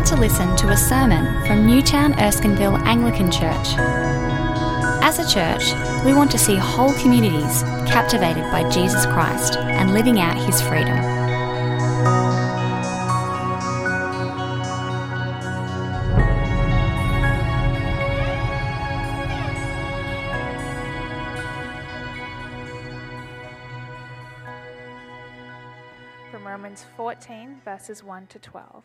about to listen to a sermon from Newtown Erskineville Anglican Church. As a church, we want to see whole communities captivated by Jesus Christ and living out his freedom. from Romans 14, verses 1 to 12.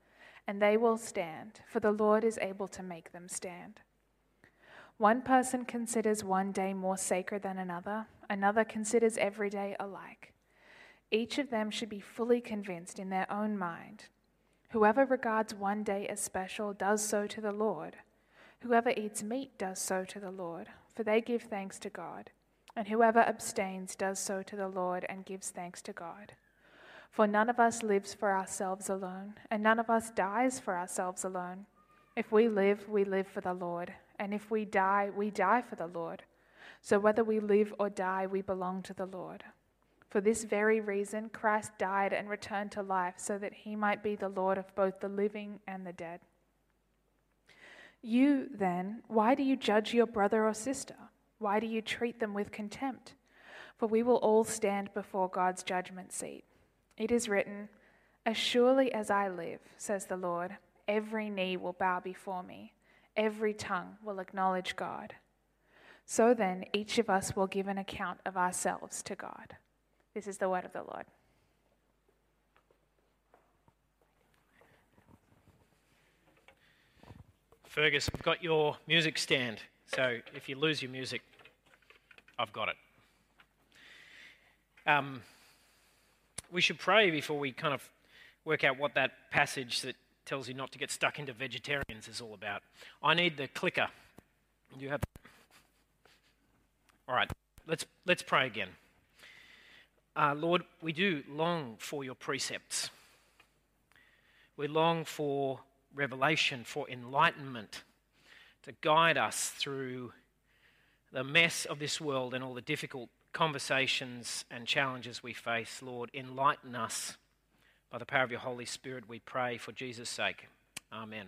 and they will stand, for the Lord is able to make them stand. One person considers one day more sacred than another, another considers every day alike. Each of them should be fully convinced in their own mind. Whoever regards one day as special does so to the Lord. Whoever eats meat does so to the Lord, for they give thanks to God. And whoever abstains does so to the Lord and gives thanks to God. For none of us lives for ourselves alone, and none of us dies for ourselves alone. If we live, we live for the Lord, and if we die, we die for the Lord. So whether we live or die, we belong to the Lord. For this very reason, Christ died and returned to life, so that he might be the Lord of both the living and the dead. You, then, why do you judge your brother or sister? Why do you treat them with contempt? For we will all stand before God's judgment seat. It is written, As surely as I live, says the Lord, every knee will bow before me, every tongue will acknowledge God. So then, each of us will give an account of ourselves to God. This is the word of the Lord. Fergus, I've got your music stand, so if you lose your music, I've got it. Um, we should pray before we kind of work out what that passage that tells you not to get stuck into vegetarians is all about. I need the clicker. Do you have? All right, let's let's pray again. Uh, Lord, we do long for your precepts. We long for revelation, for enlightenment, to guide us through the mess of this world and all the difficult conversations and challenges we face. Lord, enlighten us by the power of your Holy Spirit, we pray for Jesus' sake. Amen.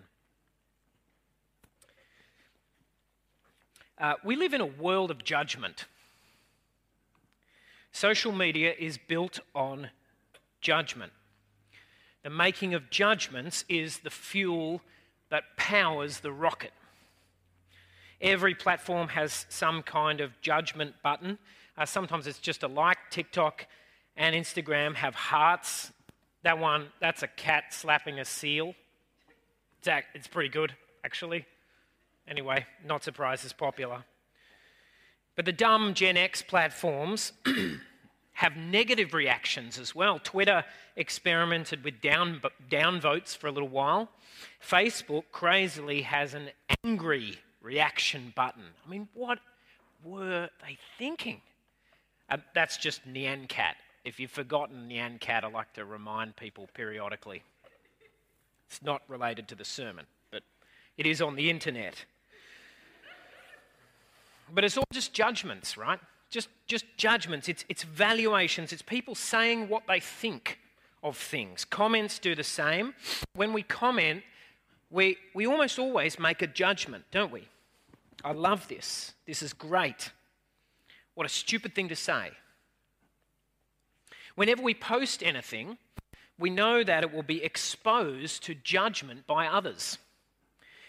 Uh, we live in a world of judgment. Social media is built on judgment. The making of judgments is the fuel that powers the rocket. Every platform has some kind of judgment button. Uh, sometimes it's just a like. TikTok and Instagram have hearts. That one, that's a cat slapping a seal. It's, it's pretty good, actually. Anyway, not surprised it's popular. But the dumb Gen X platforms have negative reactions as well. Twitter experimented with down, down votes for a little while. Facebook crazily has an angry reaction button. I mean, what were they thinking? Uh, that's just Nyan Cat. If you've forgotten Nyan Cat, I like to remind people periodically. It's not related to the sermon, but it is on the internet. But it's all just judgments, right? just, just judgments, it's, it's valuations, it's people saying what they think of things. Comments do the same. When we comment, we, we almost always make a judgment, don't we? I love this. This is great. What a stupid thing to say. Whenever we post anything, we know that it will be exposed to judgment by others.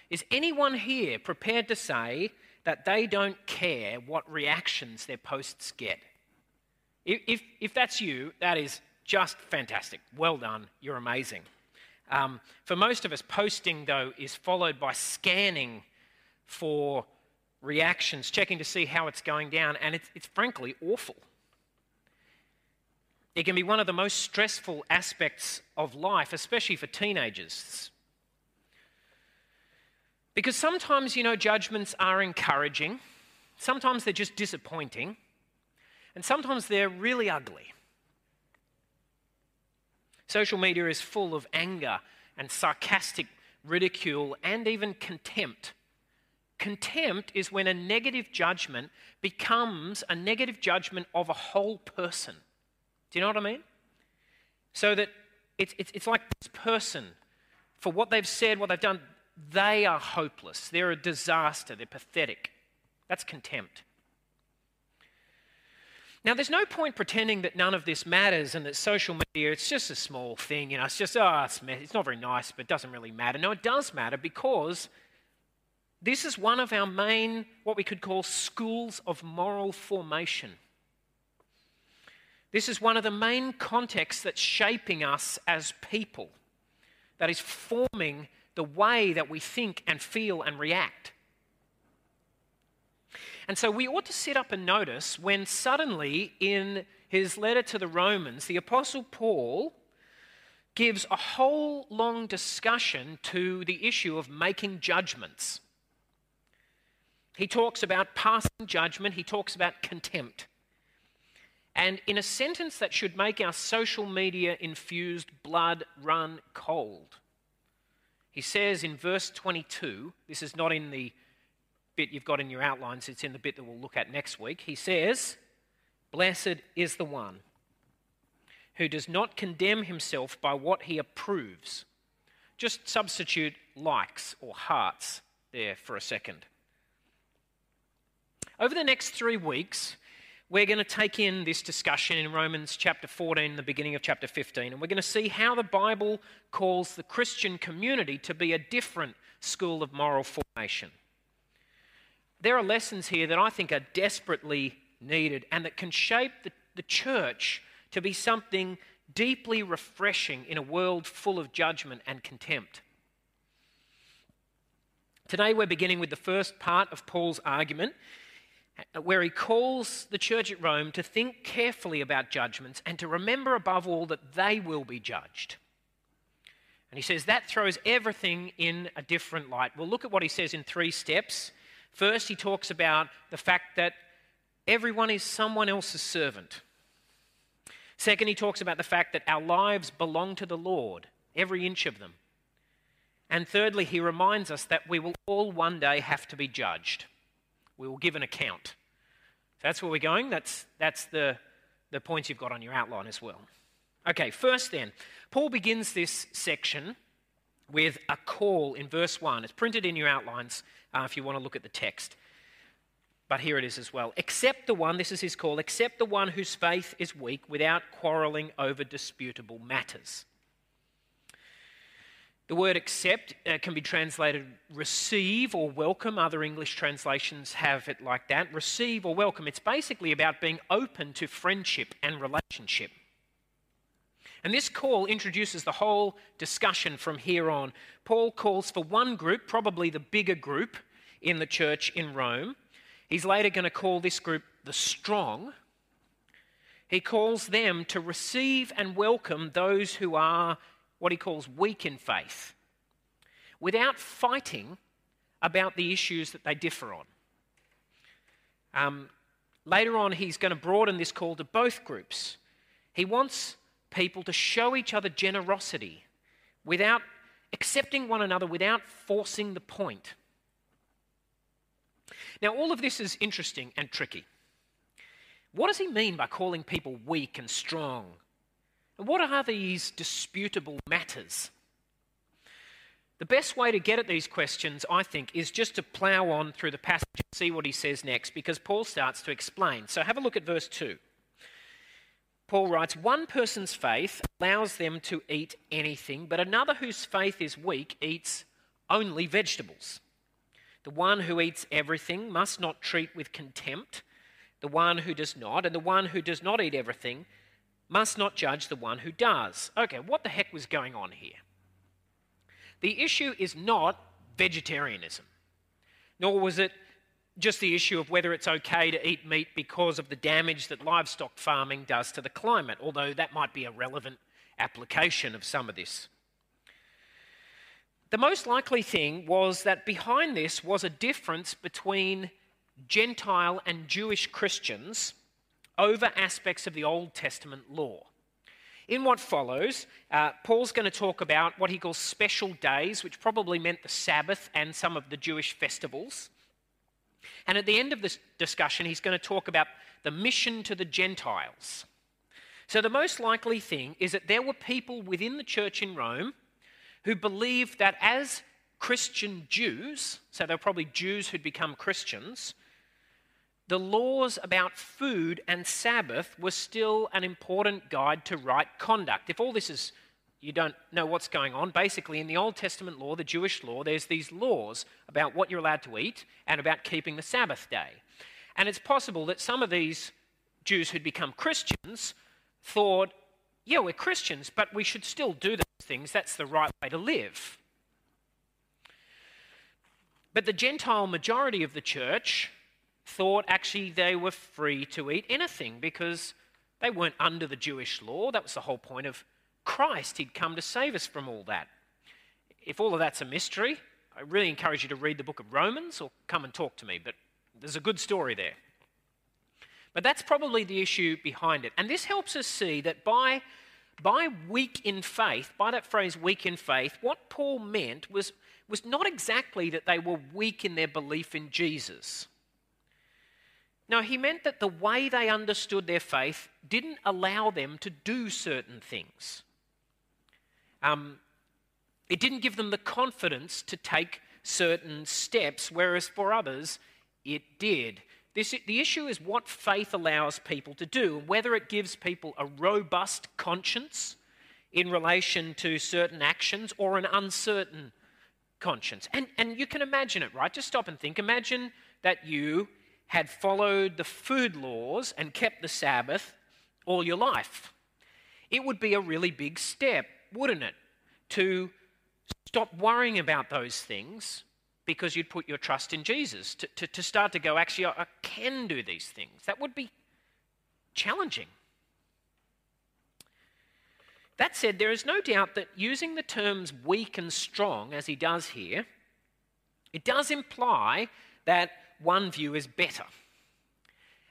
Is anyone here prepared to say that they don't care what reactions their posts get. If, if, if that's you, that is just fantastic. Well done. You're amazing. Um, for most of us, posting, though, is followed by scanning for reactions, checking to see how it's going down, and it's, it's frankly awful. It can be one of the most stressful aspects of life, especially for teenagers. Because sometimes, you know, judgments are encouraging, sometimes they're just disappointing, and sometimes they're really ugly. Social media is full of anger and sarcastic ridicule and even contempt. Contempt is when a negative judgment becomes a negative judgment of a whole person. Do you know what I mean? So that it's, it's, it's like this person, for what they've said, what they've done, they are hopeless. They're a disaster. They're pathetic. That's contempt. Now, there's no point pretending that none of this matters and that social media, it's just a small thing. You know, it's just, oh, it's, it's not very nice, but it doesn't really matter. No, it does matter because this is one of our main, what we could call schools of moral formation. This is one of the main contexts that's shaping us as people, that is forming the way that we think and feel and react. And so we ought to sit up and notice when suddenly in his letter to the Romans, the Apostle Paul gives a whole long discussion to the issue of making judgments. He talks about passing judgment, he talks about contempt. And in a sentence that should make our social media infused blood run cold, he says in verse 22, this is not in the bit you've got in your outlines, it's in the bit that we'll look at next week. He says, Blessed is the one who does not condemn himself by what he approves. Just substitute likes or hearts there for a second. Over the next three weeks, we're going to take in this discussion in Romans chapter 14, the beginning of chapter 15, and we're going to see how the Bible calls the Christian community to be a different school of moral formation there are lessons here that I think are desperately needed and that can shape the, the church to be something deeply refreshing in a world full of judgment and contempt. Today, we're beginning with the first part of Paul's argument, where he calls the church at Rome to think carefully about judgments and to remember above all that they will be judged. And he says that throws everything in a different light. We'll look at what he says in three steps. First, he talks about the fact that everyone is someone else's servant. Second, he talks about the fact that our lives belong to the Lord, every inch of them. And thirdly, he reminds us that we will all one day have to be judged. We will give an account. That's where we're going. That's, that's the, the points you've got on your outline as well. Okay, first then, Paul begins this section with a call in verse 1. It's printed in your outlines uh, if you want to look at the text. But here it is as well. Accept the one, this is his call, accept the one whose faith is weak without quarreling over disputable matters. The word accept uh, can be translated receive or welcome. Other English translations have it like that. Receive or welcome. It's basically about being open to friendship and relationship. And this call introduces the whole discussion from here on. Paul calls for one group, probably the bigger group in the church in Rome. He's later going to call this group the strong. He calls them to receive and welcome those who are what he calls weak in faith without fighting about the issues that they differ on. Um, later on, he's going to broaden this call to both groups. He wants people to show each other generosity without accepting one another, without forcing the point. Now, all of this is interesting and tricky. What does he mean by calling people weak and strong? What are these disputable matters? The best way to get at these questions, I think, is just to plough on through the passage and see what he says next, because Paul starts to explain. So have a look at verse 2. Paul writes, One person's faith allows them to eat anything, but another whose faith is weak eats only vegetables. The one who eats everything must not treat with contempt the one who does not, and the one who does not eat everything must not judge the one who does. Okay, what the heck was going on here? The issue is not vegetarianism, nor was it just the issue of whether it's okay to eat meat because of the damage that livestock farming does to the climate, although that might be a relevant application of some of this. the most likely thing was that behind this was a difference between Gentile and Jewish Christians over aspects of the Old Testament law. In what follows, uh, Paul's going to talk about what he calls special days, which probably meant the Sabbath and some of the Jewish festivals. And at the end of this discussion, he's going to talk about the mission to the Gentiles. So, the most likely thing is that there were people within the church in Rome who believed that as Christian Jews, so they were probably Jews who'd become Christians, the laws about food and Sabbath were still an important guide to right conduct. If all this is, you don't know what's going on, basically in the Old Testament law, the Jewish law, there's these laws about what you're allowed to eat and about keeping the Sabbath day. And it's possible that some of these Jews who'd become Christians thought, yeah, we're Christians, but we should still do those things. That's the right way to live. But the Gentile majority of the church thought actually they were free to eat anything because they weren't under the Jewish law. That was the whole point of Christ. He'd come to save us from all that. If all of that's a mystery, I really encourage you to read the book of Romans or come and talk to me, but there's a good story there. But that's probably the issue behind it. And this helps us see that by, by weak in faith, by that phrase weak in faith, what Paul meant was, was not exactly that they were weak in their belief in Jesus. No, he meant that the way they understood their faith didn't allow them to do certain things. Um, it didn't give them the confidence to take certain steps, whereas for others, it did. This, the issue is what faith allows people to do, whether it gives people a robust conscience in relation to certain actions or an uncertain conscience. And, and you can imagine it, right? Just stop and think. Imagine that you had followed the food laws and kept the Sabbath all your life. It would be a really big step, wouldn't it? To stop worrying about those things because you'd put your trust in Jesus. To, to, to start to go, actually, I, I can do these things. That would be challenging. That said, there is no doubt that using the terms weak and strong, as he does here, it does imply that one view is better.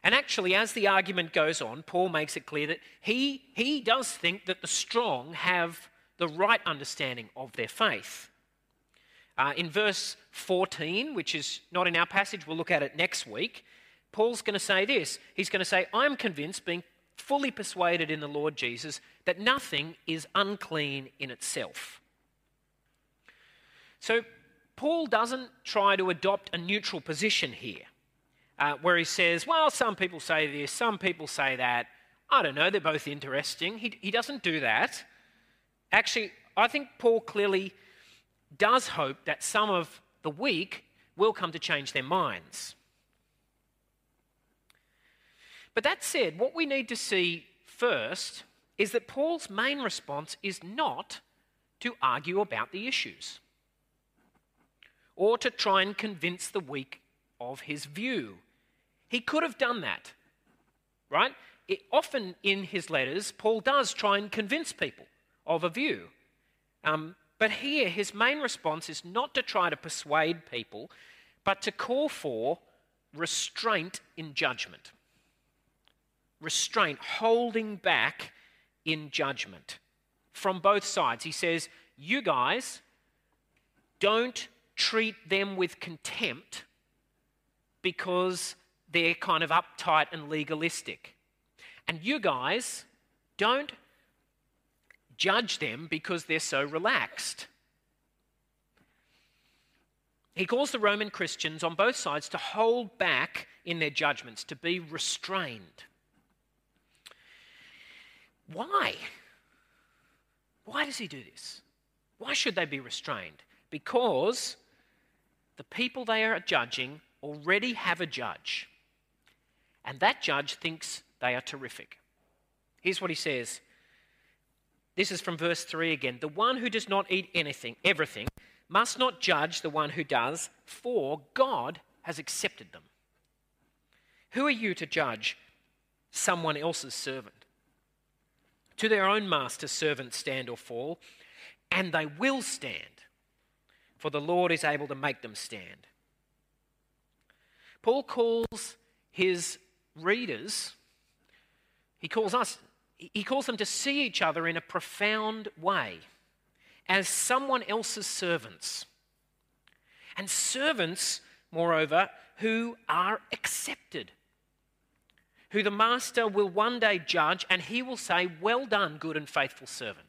And actually, as the argument goes on, Paul makes it clear that he, he does think that the strong have the right understanding of their faith. Uh, in verse 14, which is not in our passage, we'll look at it next week, Paul's going to say this. He's going to say, I'm convinced, being fully persuaded in the Lord Jesus, that nothing is unclean in itself. So, Paul doesn't try to adopt a neutral position here, uh, where he says, well, some people say this, some people say that. I don't know, they're both interesting. He, he doesn't do that. Actually, I think Paul clearly does hope that some of the weak will come to change their minds. But that said, what we need to see first is that Paul's main response is not to argue about the issues or to try and convince the weak of his view. He could have done that, right? It, often in his letters, Paul does try and convince people of a view. Um, but here, his main response is not to try to persuade people, but to call for restraint in judgment. Restraint, holding back in judgment from both sides. He says, You guys don't treat them with contempt because they're kind of uptight and legalistic. And you guys don't judge them because they're so relaxed. He calls the Roman Christians on both sides to hold back in their judgments, to be restrained. Why? Why does he do this? Why should they be restrained? Because the people they are judging already have a judge, and that judge thinks they are terrific. Here's what he says. This is from verse 3 again. The one who does not eat anything, everything, must not judge the one who does, for God has accepted them. Who are you to judge someone else's servant? To their own master, servants stand or fall, and they will stand for the Lord is able to make them stand. Paul calls his readers, he calls us, he calls them to see each other in a profound way as someone else's servants. And servants, moreover, who are accepted, who the master will one day judge, and he will say, Well done, good and faithful servant.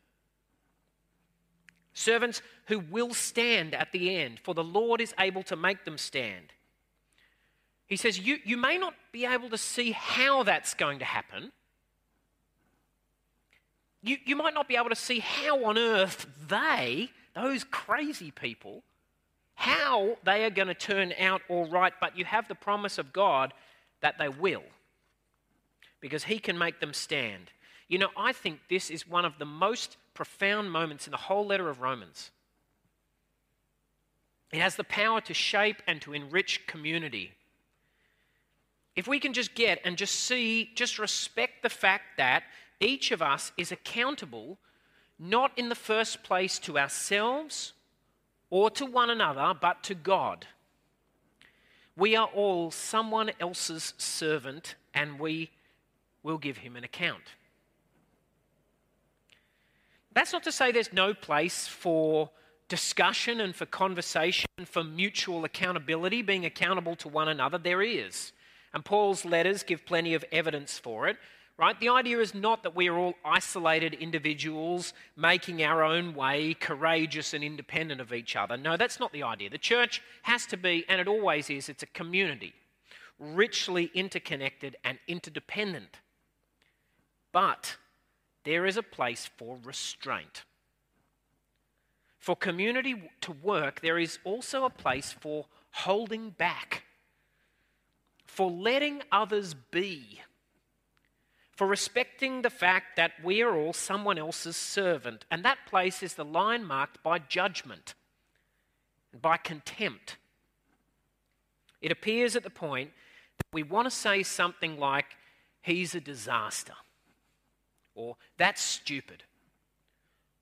Servants who will stand at the end, for the Lord is able to make them stand. He says, You, you may not be able to see how that's going to happen. You, you might not be able to see how on earth they, those crazy people, how they are going to turn out all right, but you have the promise of God that they will because He can make them stand. You know, I think this is one of the most profound moments in the whole letter of Romans. It has the power to shape and to enrich community. If we can just get and just see, just respect the fact that each of us is accountable not in the first place to ourselves or to one another, but to God. We are all someone else's servant and we will give him an account. That's not to say there's no place for discussion and for conversation, for mutual accountability, being accountable to one another. There is. And Paul's letters give plenty of evidence for it. Right? The idea is not that we are all isolated individuals making our own way, courageous and independent of each other. No, that's not the idea. The church has to be, and it always is, it's a community, richly interconnected and interdependent. But there is a place for restraint. For community to work, there is also a place for holding back, for letting others be, for respecting the fact that we are all someone else's servant. And that place is the line marked by judgment and by contempt. It appears at the point that we want to say something like, He's a disaster or that's stupid,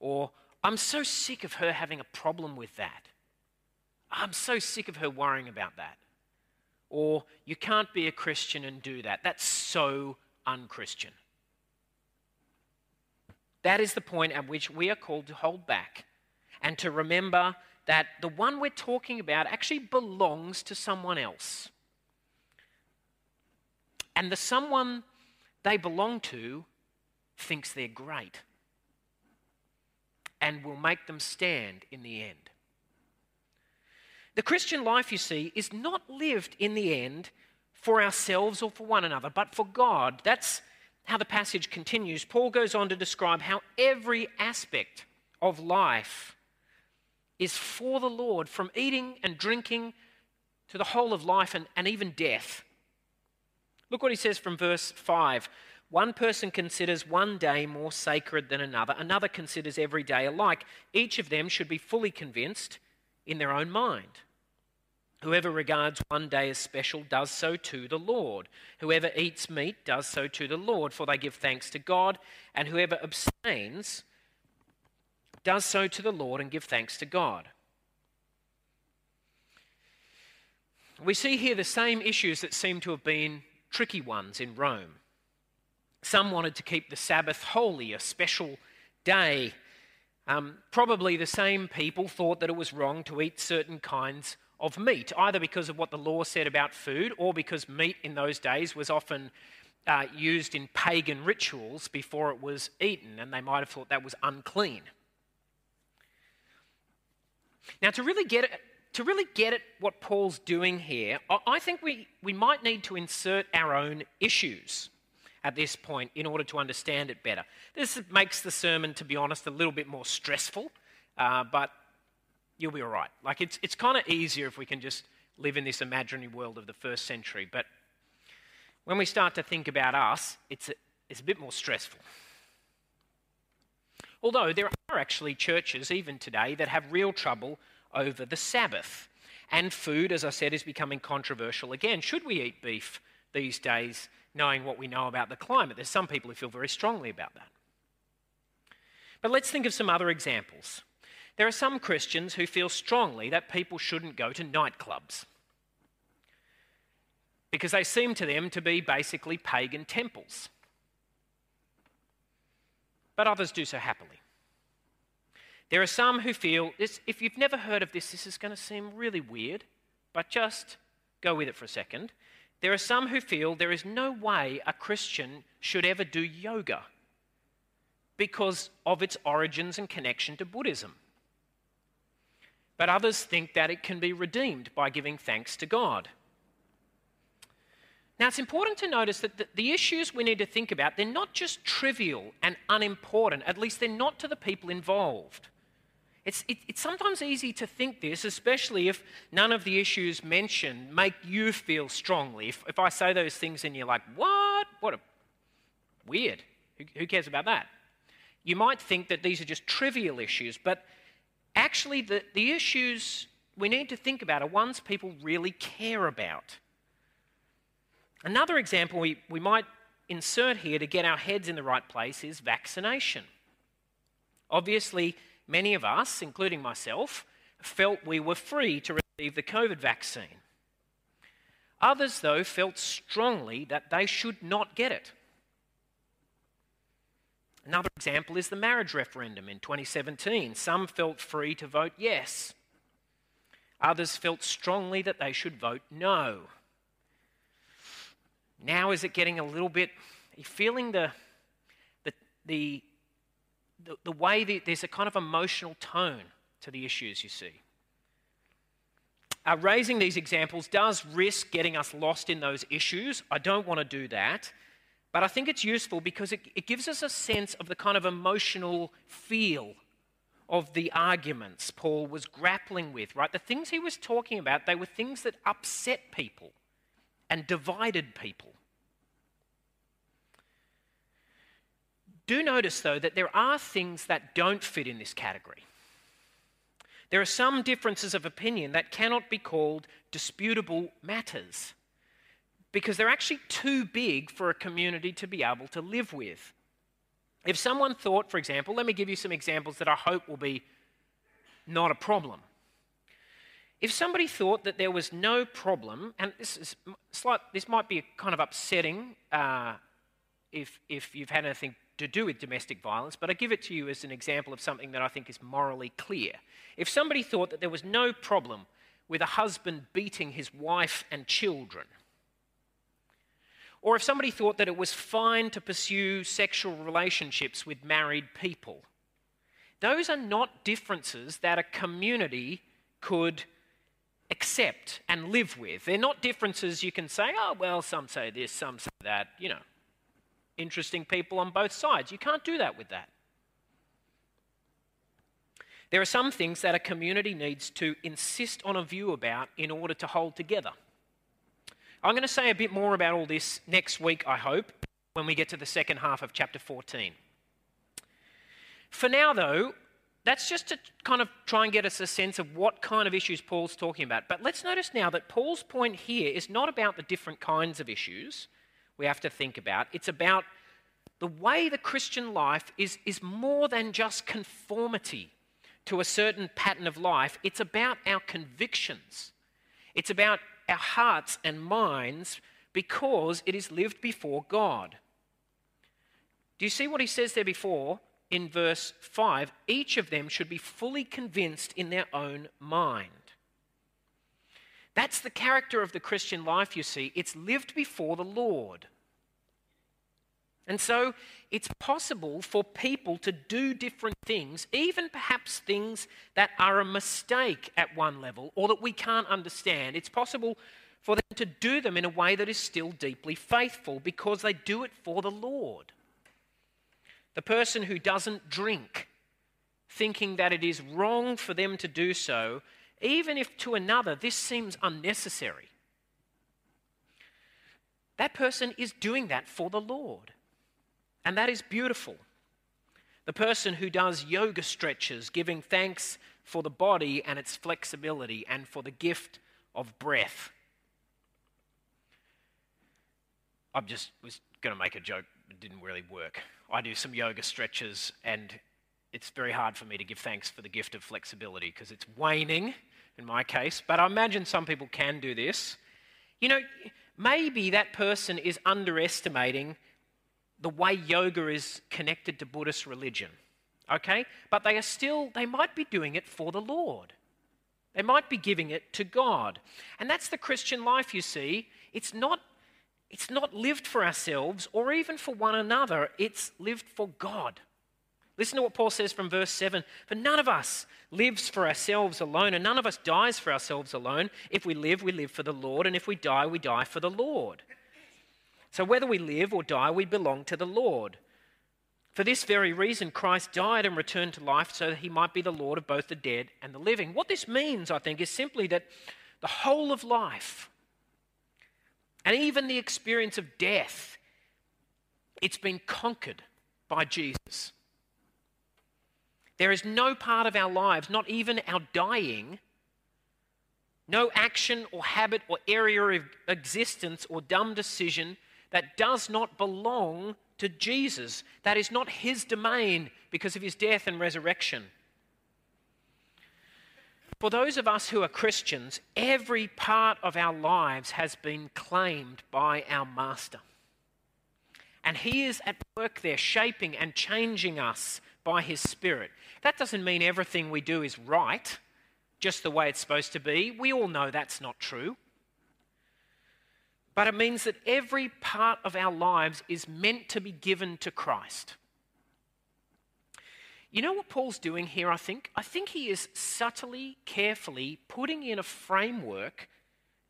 or I'm so sick of her having a problem with that. I'm so sick of her worrying about that. Or you can't be a Christian and do that. That's so unchristian. That is the point at which we are called to hold back and to remember that the one we're talking about actually belongs to someone else. And the someone they belong to thinks they're great and will make them stand in the end. The Christian life, you see, is not lived in the end for ourselves or for one another, but for God. That's how the passage continues. Paul goes on to describe how every aspect of life is for the Lord, from eating and drinking to the whole of life and, and even death. Look what he says from verse 5 one person considers one day more sacred than another, another considers every day alike. Each of them should be fully convinced in their own mind. Whoever regards one day as special does so to the Lord. Whoever eats meat does so to the Lord, for they give thanks to God. And whoever abstains does so to the Lord and give thanks to God. We see here the same issues that seem to have been tricky ones in Rome. Some wanted to keep the Sabbath holy, a special day. Um, probably the same people thought that it was wrong to eat certain kinds of meat, either because of what the law said about food or because meat in those days was often uh, used in pagan rituals before it was eaten, and they might have thought that was unclean. Now, to really get it, to really get at what Paul's doing here, I think we, we might need to insert our own issues at this point in order to understand it better. This makes the sermon, to be honest, a little bit more stressful, uh, but you'll be all right. Like, it's, it's kind of easier if we can just live in this imaginary world of the first century, but when we start to think about us, it's a, it's a bit more stressful. Although there are actually churches, even today, that have real trouble over the Sabbath. And food, as I said, is becoming controversial again. Should we eat beef these days? Knowing what we know about the climate. There's some people who feel very strongly about that. But let's think of some other examples. There are some Christians who feel strongly that people shouldn't go to nightclubs because they seem to them to be basically pagan temples. But others do so happily. There are some who feel if you've never heard of this, this is going to seem really weird, but just go with it for a second. There are some who feel there is no way a Christian should ever do yoga because of its origins and connection to Buddhism. But others think that it can be redeemed by giving thanks to God. Now, it's important to notice that the, issues we need to think about, they're not just trivial and unimportant, at least they're not to the people involved. It's, it, it's sometimes easy to think this, especially if none of the issues mentioned make you feel strongly. If, if I say those things and you're like, what? What a weird. Who, who cares about that? You might think that these are just trivial issues, but actually, the, the issues we need to think about are ones people really care about. Another example we, we might insert here to get our heads in the right place is vaccination. Obviously, many of us, including myself, felt we were free to receive the COVID vaccine. Others, though, felt strongly that they should not get it. Another example is the marriage referendum in 2017. Some felt free to vote yes. Others felt strongly that they should vote no. Now, is it getting a little bit, feeling the, the, the, the, the way that there's a kind of emotional tone to the issues you see? Uh, raising these examples does risk getting us lost in those issues. I don't want to do that. But I think it's useful because it, it gives us a sense of the kind of emotional feel of the arguments Paul was grappling with, right? The things he was talking about, they were things that upset people and divided people. Do notice, though, that there are things that don't fit in this category. There are some differences of opinion that cannot be called disputable matters because they're actually too big for a community to be able to live with. If someone thought, for example, let me give you some examples that I hope will be not a problem. If somebody thought that there was no problem, and this, is slight, this might be kind of upsetting uh, if, if you've had anything to do with domestic violence, but I give it to you as an example of something that I think is morally clear. If somebody thought that there was no problem with a husband beating his wife and children, or if somebody thought that it was fine to pursue sexual relationships with married people. Those are not differences that a community could accept and live with. They're not differences you can say, oh, well, some say this, some say that, you know. Interesting people on both sides. You can't do that with that. There are some things that a community needs to insist on a view about in order to hold together. I'm going to say a bit more about all this next week, I hope, when we get to the second half of chapter 14. For now, though, that's just to kind of try and get us a sense of what kind of issues Paul's talking about. But let's notice now that Paul's point here is not about the different kinds of issues we have to think about, it's about the way the Christian life is, is more than just conformity to a certain pattern of life, it's about our convictions. It's about our hearts and minds because it is lived before God. Do you see what he says there before in verse 5? Each of them should be fully convinced in their own mind. That's the character of the Christian life, you see. It's lived before the Lord. And so it's possible for people to do different things, even perhaps things that are a mistake at one level or that we can't understand. It's possible for them to do them in a way that is still deeply faithful because they do it for the Lord. The person who doesn't drink, thinking that it is wrong for them to do so, even if to another this seems unnecessary, that person is doing that for the Lord. And that is beautiful. The person who does yoga stretches, giving thanks for the body and its flexibility and for the gift of breath. I just was going to make a joke, it didn't really work. I do some yoga stretches, and it's very hard for me to give thanks for the gift of flexibility because it's waning in my case, but I imagine some people can do this. You know, maybe that person is underestimating the way yoga is connected to Buddhist religion, okay? But they are still, they might be doing it for the Lord. They might be giving it to God. And that's the Christian life, you see. It's not, it's not lived for ourselves or even for one another, it's lived for God. Listen to what Paul says from verse 7 For none of us lives for ourselves alone, and none of us dies for ourselves alone. If we live, we live for the Lord, and if we die, we die for the Lord. So whether we live or die, we belong to the Lord. For this very reason, Christ died and returned to life so that he might be the Lord of both the dead and the living. What this means, I think, is simply that the whole of life, and even the experience of death, it's been conquered by Jesus. There is no part of our lives, not even our dying, no action or habit or area of existence or dumb decision that does not belong to Jesus. That is not his domain because of his death and resurrection. For those of us who are Christians, every part of our lives has been claimed by our Master. And he is at work there, shaping and changing us by his Spirit. That doesn't mean everything we do is right, just the way it's supposed to be. We all know that's not true. But it means that every part of our lives is meant to be given to Christ. You know what Paul's doing here, I think? I think he is subtly, carefully putting in a framework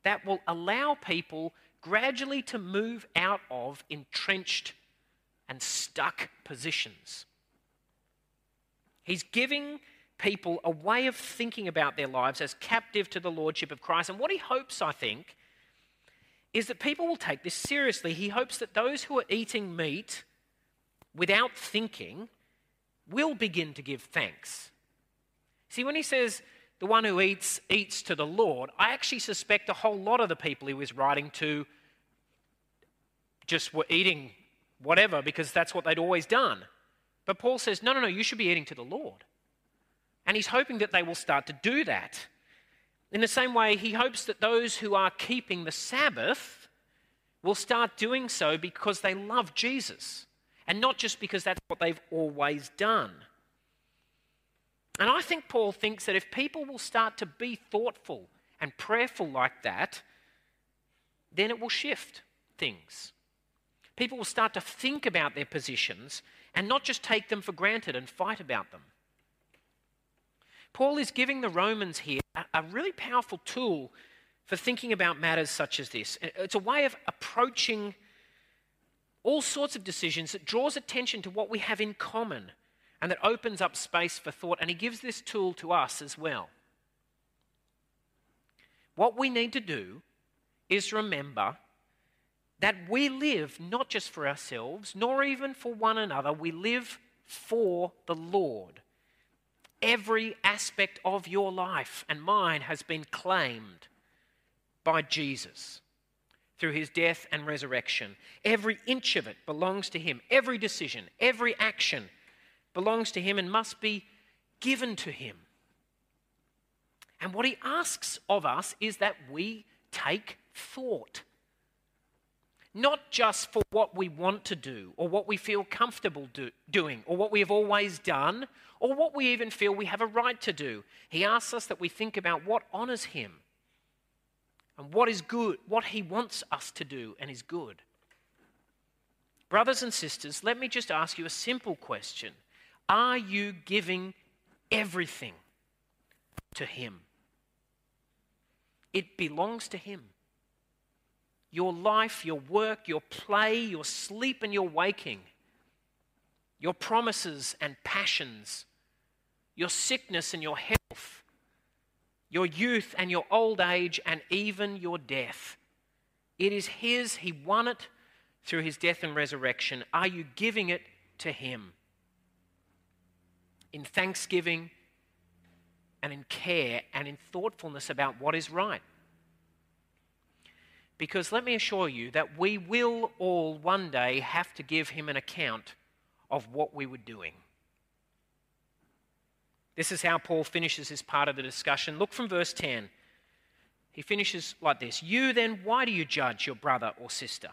that will allow people gradually to move out of entrenched and stuck positions. He's giving people a way of thinking about their lives as captive to the lordship of Christ. And what he hopes, I think, is that people will take this seriously. He hopes that those who are eating meat without thinking will begin to give thanks. See, when he says the one who eats eats to the Lord, I actually suspect a whole lot of the people he was writing to just were eating whatever because that's what they'd always done. But Paul says, no, no, no, you should be eating to the Lord. And he's hoping that they will start to do that. In the same way, he hopes that those who are keeping the Sabbath will start doing so because they love Jesus and not just because that's what they've always done. And I think Paul thinks that if people will start to be thoughtful and prayerful like that, then it will shift things. People will start to think about their positions and not just take them for granted and fight about them. Paul is giving the Romans here a, really powerful tool for thinking about matters such as this. It's a way of approaching all sorts of decisions that draws attention to what we have in common and that opens up space for thought. And he gives this tool to us as well. What we need to do is remember that we live not just for ourselves, nor even for one another, we live for the Lord. Every aspect of your life and mine has been claimed by Jesus through his death and resurrection. Every inch of it belongs to him. Every decision, every action belongs to him and must be given to him. And what he asks of us is that we take thought not just for what we want to do or what we feel comfortable do, doing or what we have always done or what we even feel we have a right to do. He asks us that we think about what honors Him and what is good, what He wants us to do and is good. Brothers and sisters, let me just ask you a simple question Are you giving everything to Him? It belongs to Him your life, your work, your play, your sleep, and your waking, your promises and passions, your sickness and your health, your youth and your old age, and even your death. It is His, He won it through His death and resurrection. Are you giving it to Him? In thanksgiving and in care and in thoughtfulness about what is right. Because let me assure you that we will all one day have to give him an account of what we were doing. This is how Paul finishes this part of the discussion. Look from verse 10. He finishes like this You then, why do you judge your brother or sister?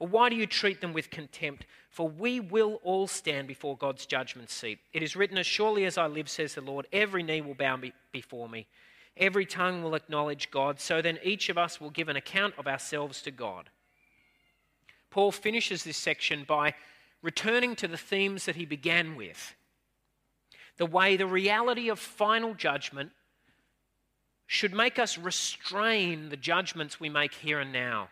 Or why do you treat them with contempt? For we will all stand before God's judgment seat. It is written, As surely as I live, says the Lord, every knee will bow before me, every tongue will acknowledge God. So then each of us will give an account of ourselves to God. Paul finishes this section by returning to the themes that he began with. The way the reality of final judgment should make us restrain the judgments we make here and now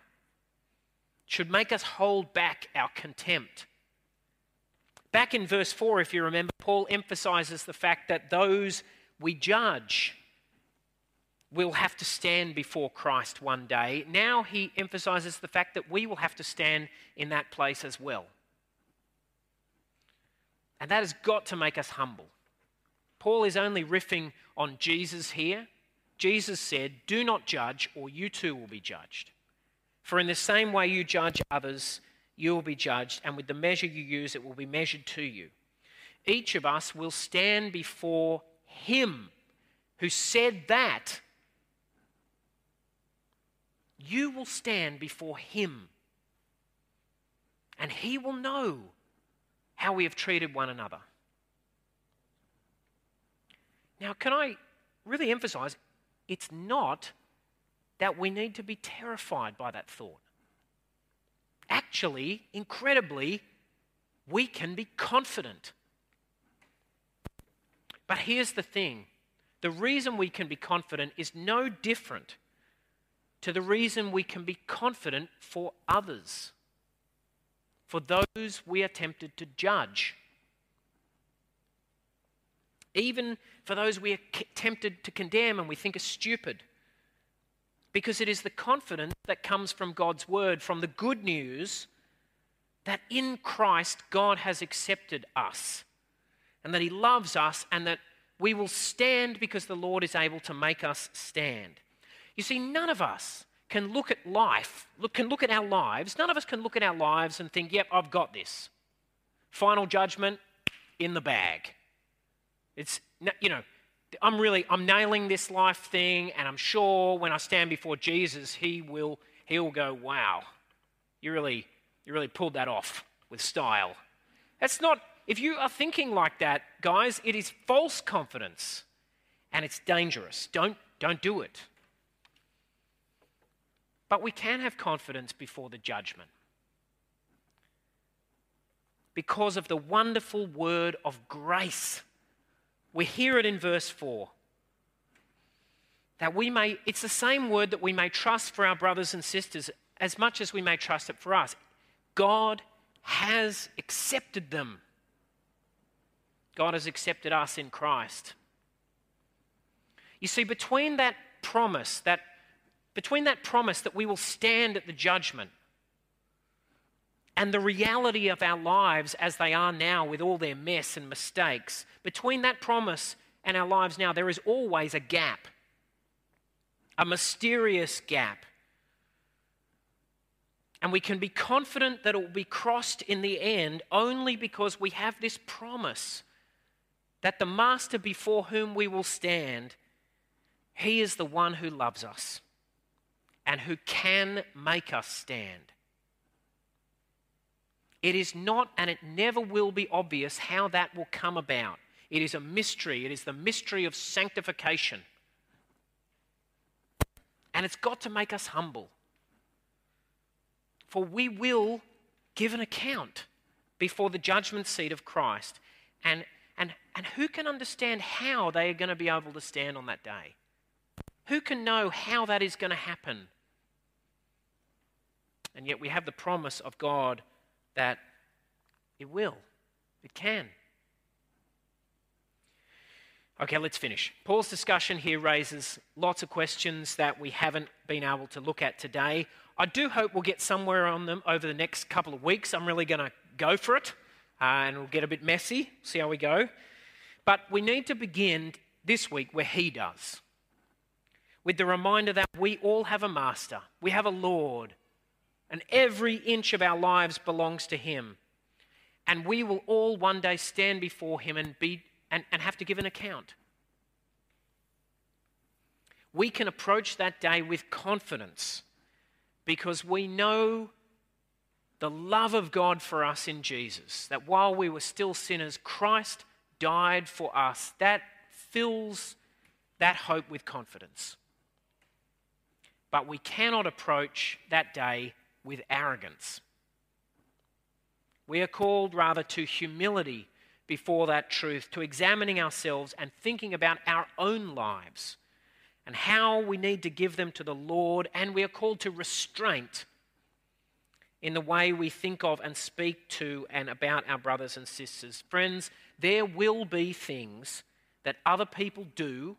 should make us hold back our contempt. Back in verse 4, if you remember, Paul emphasizes the fact that those we judge will have to stand before Christ one day. Now he emphasizes the fact that we will have to stand in that place as well. And that has got to make us humble. Paul is only riffing on Jesus here. Jesus said, Do not judge, or you too will be judged. For in the same way you judge others, you will be judged, and with the measure you use, it will be measured to you. Each of us will stand before Him who said that. You will stand before Him, and He will know how we have treated one another. Now, can I really emphasize it's not that we need to be terrified by that thought. Actually, incredibly, we can be confident. But here's the thing the reason we can be confident is no different to the reason we can be confident for others, for those we are tempted to judge. Even for those we are tempted to condemn and we think are stupid because it is the confidence that comes from God's word, from the good news that in Christ God has accepted us and that He loves us and that we will stand because the Lord is able to make us stand. You see, none of us can look at life, look, can look at our lives, none of us can look at our lives and think, yep, I've got this. Final judgment in the bag. It's, you know, I'm really, I'm nailing this life thing, and I'm sure when I stand before Jesus, he will, he will go, wow, you really, you really pulled that off with style. That's not, if you are thinking like that, guys, it is false confidence, and it's dangerous. Don't, don't do it. But we can have confidence before the judgment because of the wonderful word of grace we hear it in verse 4. That we may, it's the same word that we may trust for our brothers and sisters as much as we may trust it for us. God has accepted them. God has accepted us in Christ. You see, between that promise, that between that promise that we will stand at the judgment and the reality of our lives as they are now with all their mess and mistakes, between that promise and our lives now, there is always a gap, a mysterious gap. And we can be confident that it will be crossed in the end only because we have this promise that the Master before whom we will stand, he is the one who loves us and who can make us stand. It is not and it never will be obvious how that will come about. It is a mystery. It is the mystery of sanctification. And it's got to make us humble. For we will give an account before the judgment seat of Christ. And, and, and who can understand how they are going to be able to stand on that day? Who can know how that is going to happen? And yet we have the promise of God that it will, it can. Okay, let's finish. Paul's discussion here raises lots of questions that we haven't been able to look at today. I do hope we'll get somewhere on them over the next couple of weeks. I'm really going to go for it, uh, and we'll get a bit messy, see how we go. But we need to begin this week where he does, with the reminder that we all have a master, we have a Lord, and every inch of our lives belongs to Him. And we will all one day stand before Him and be and, and have to give an account. We can approach that day with confidence because we know the love of God for us in Jesus, that while we were still sinners, Christ died for us. That fills that hope with confidence. But we cannot approach that day with arrogance. We are called rather to humility before that truth, to examining ourselves and thinking about our own lives and how we need to give them to the Lord, and we are called to restraint in the way we think of and speak to and about our brothers and sisters. Friends, there will be things that other people do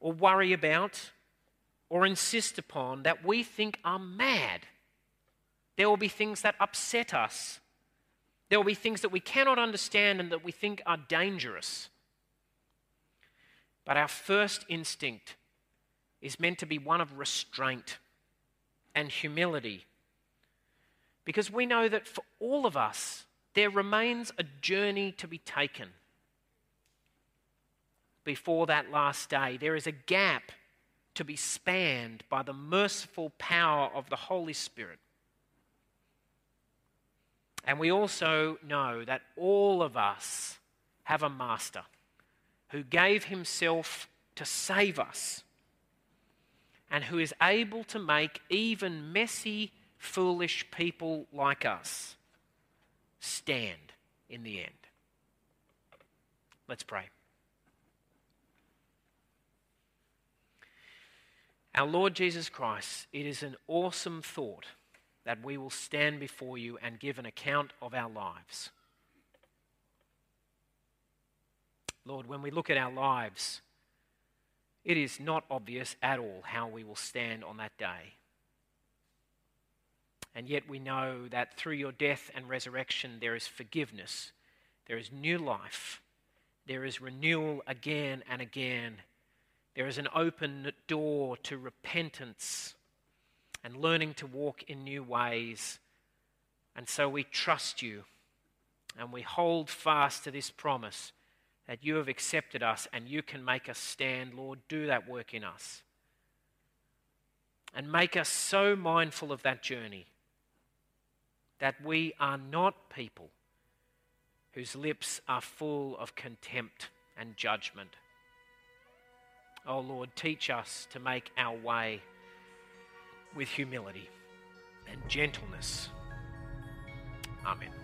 or worry about or insist upon that we think are mad. There will be things that upset us. There will be things that we cannot understand and that we think are dangerous. But our first instinct is meant to be one of restraint and humility because we know that for all of us, there remains a journey to be taken before that last day. There is a gap to be spanned by the merciful power of the Holy Spirit. And we also know that all of us have a master who gave himself to save us and who is able to make even messy foolish people like us stand in the end. Let's pray. Our Lord Jesus Christ, it is an awesome thought that we will stand before you and give an account of our lives. Lord, when we look at our lives, it is not obvious at all how we will stand on that day. And yet we know that through your death and resurrection, there is forgiveness, there is new life, there is renewal again and again. There is an open door to repentance and learning to walk in new ways. And so we trust you and we hold fast to this promise that you have accepted us and you can make us stand. Lord, do that work in us. And make us so mindful of that journey that we are not people whose lips are full of contempt and judgment. Oh Lord, teach us to make our way with humility and gentleness. Amen.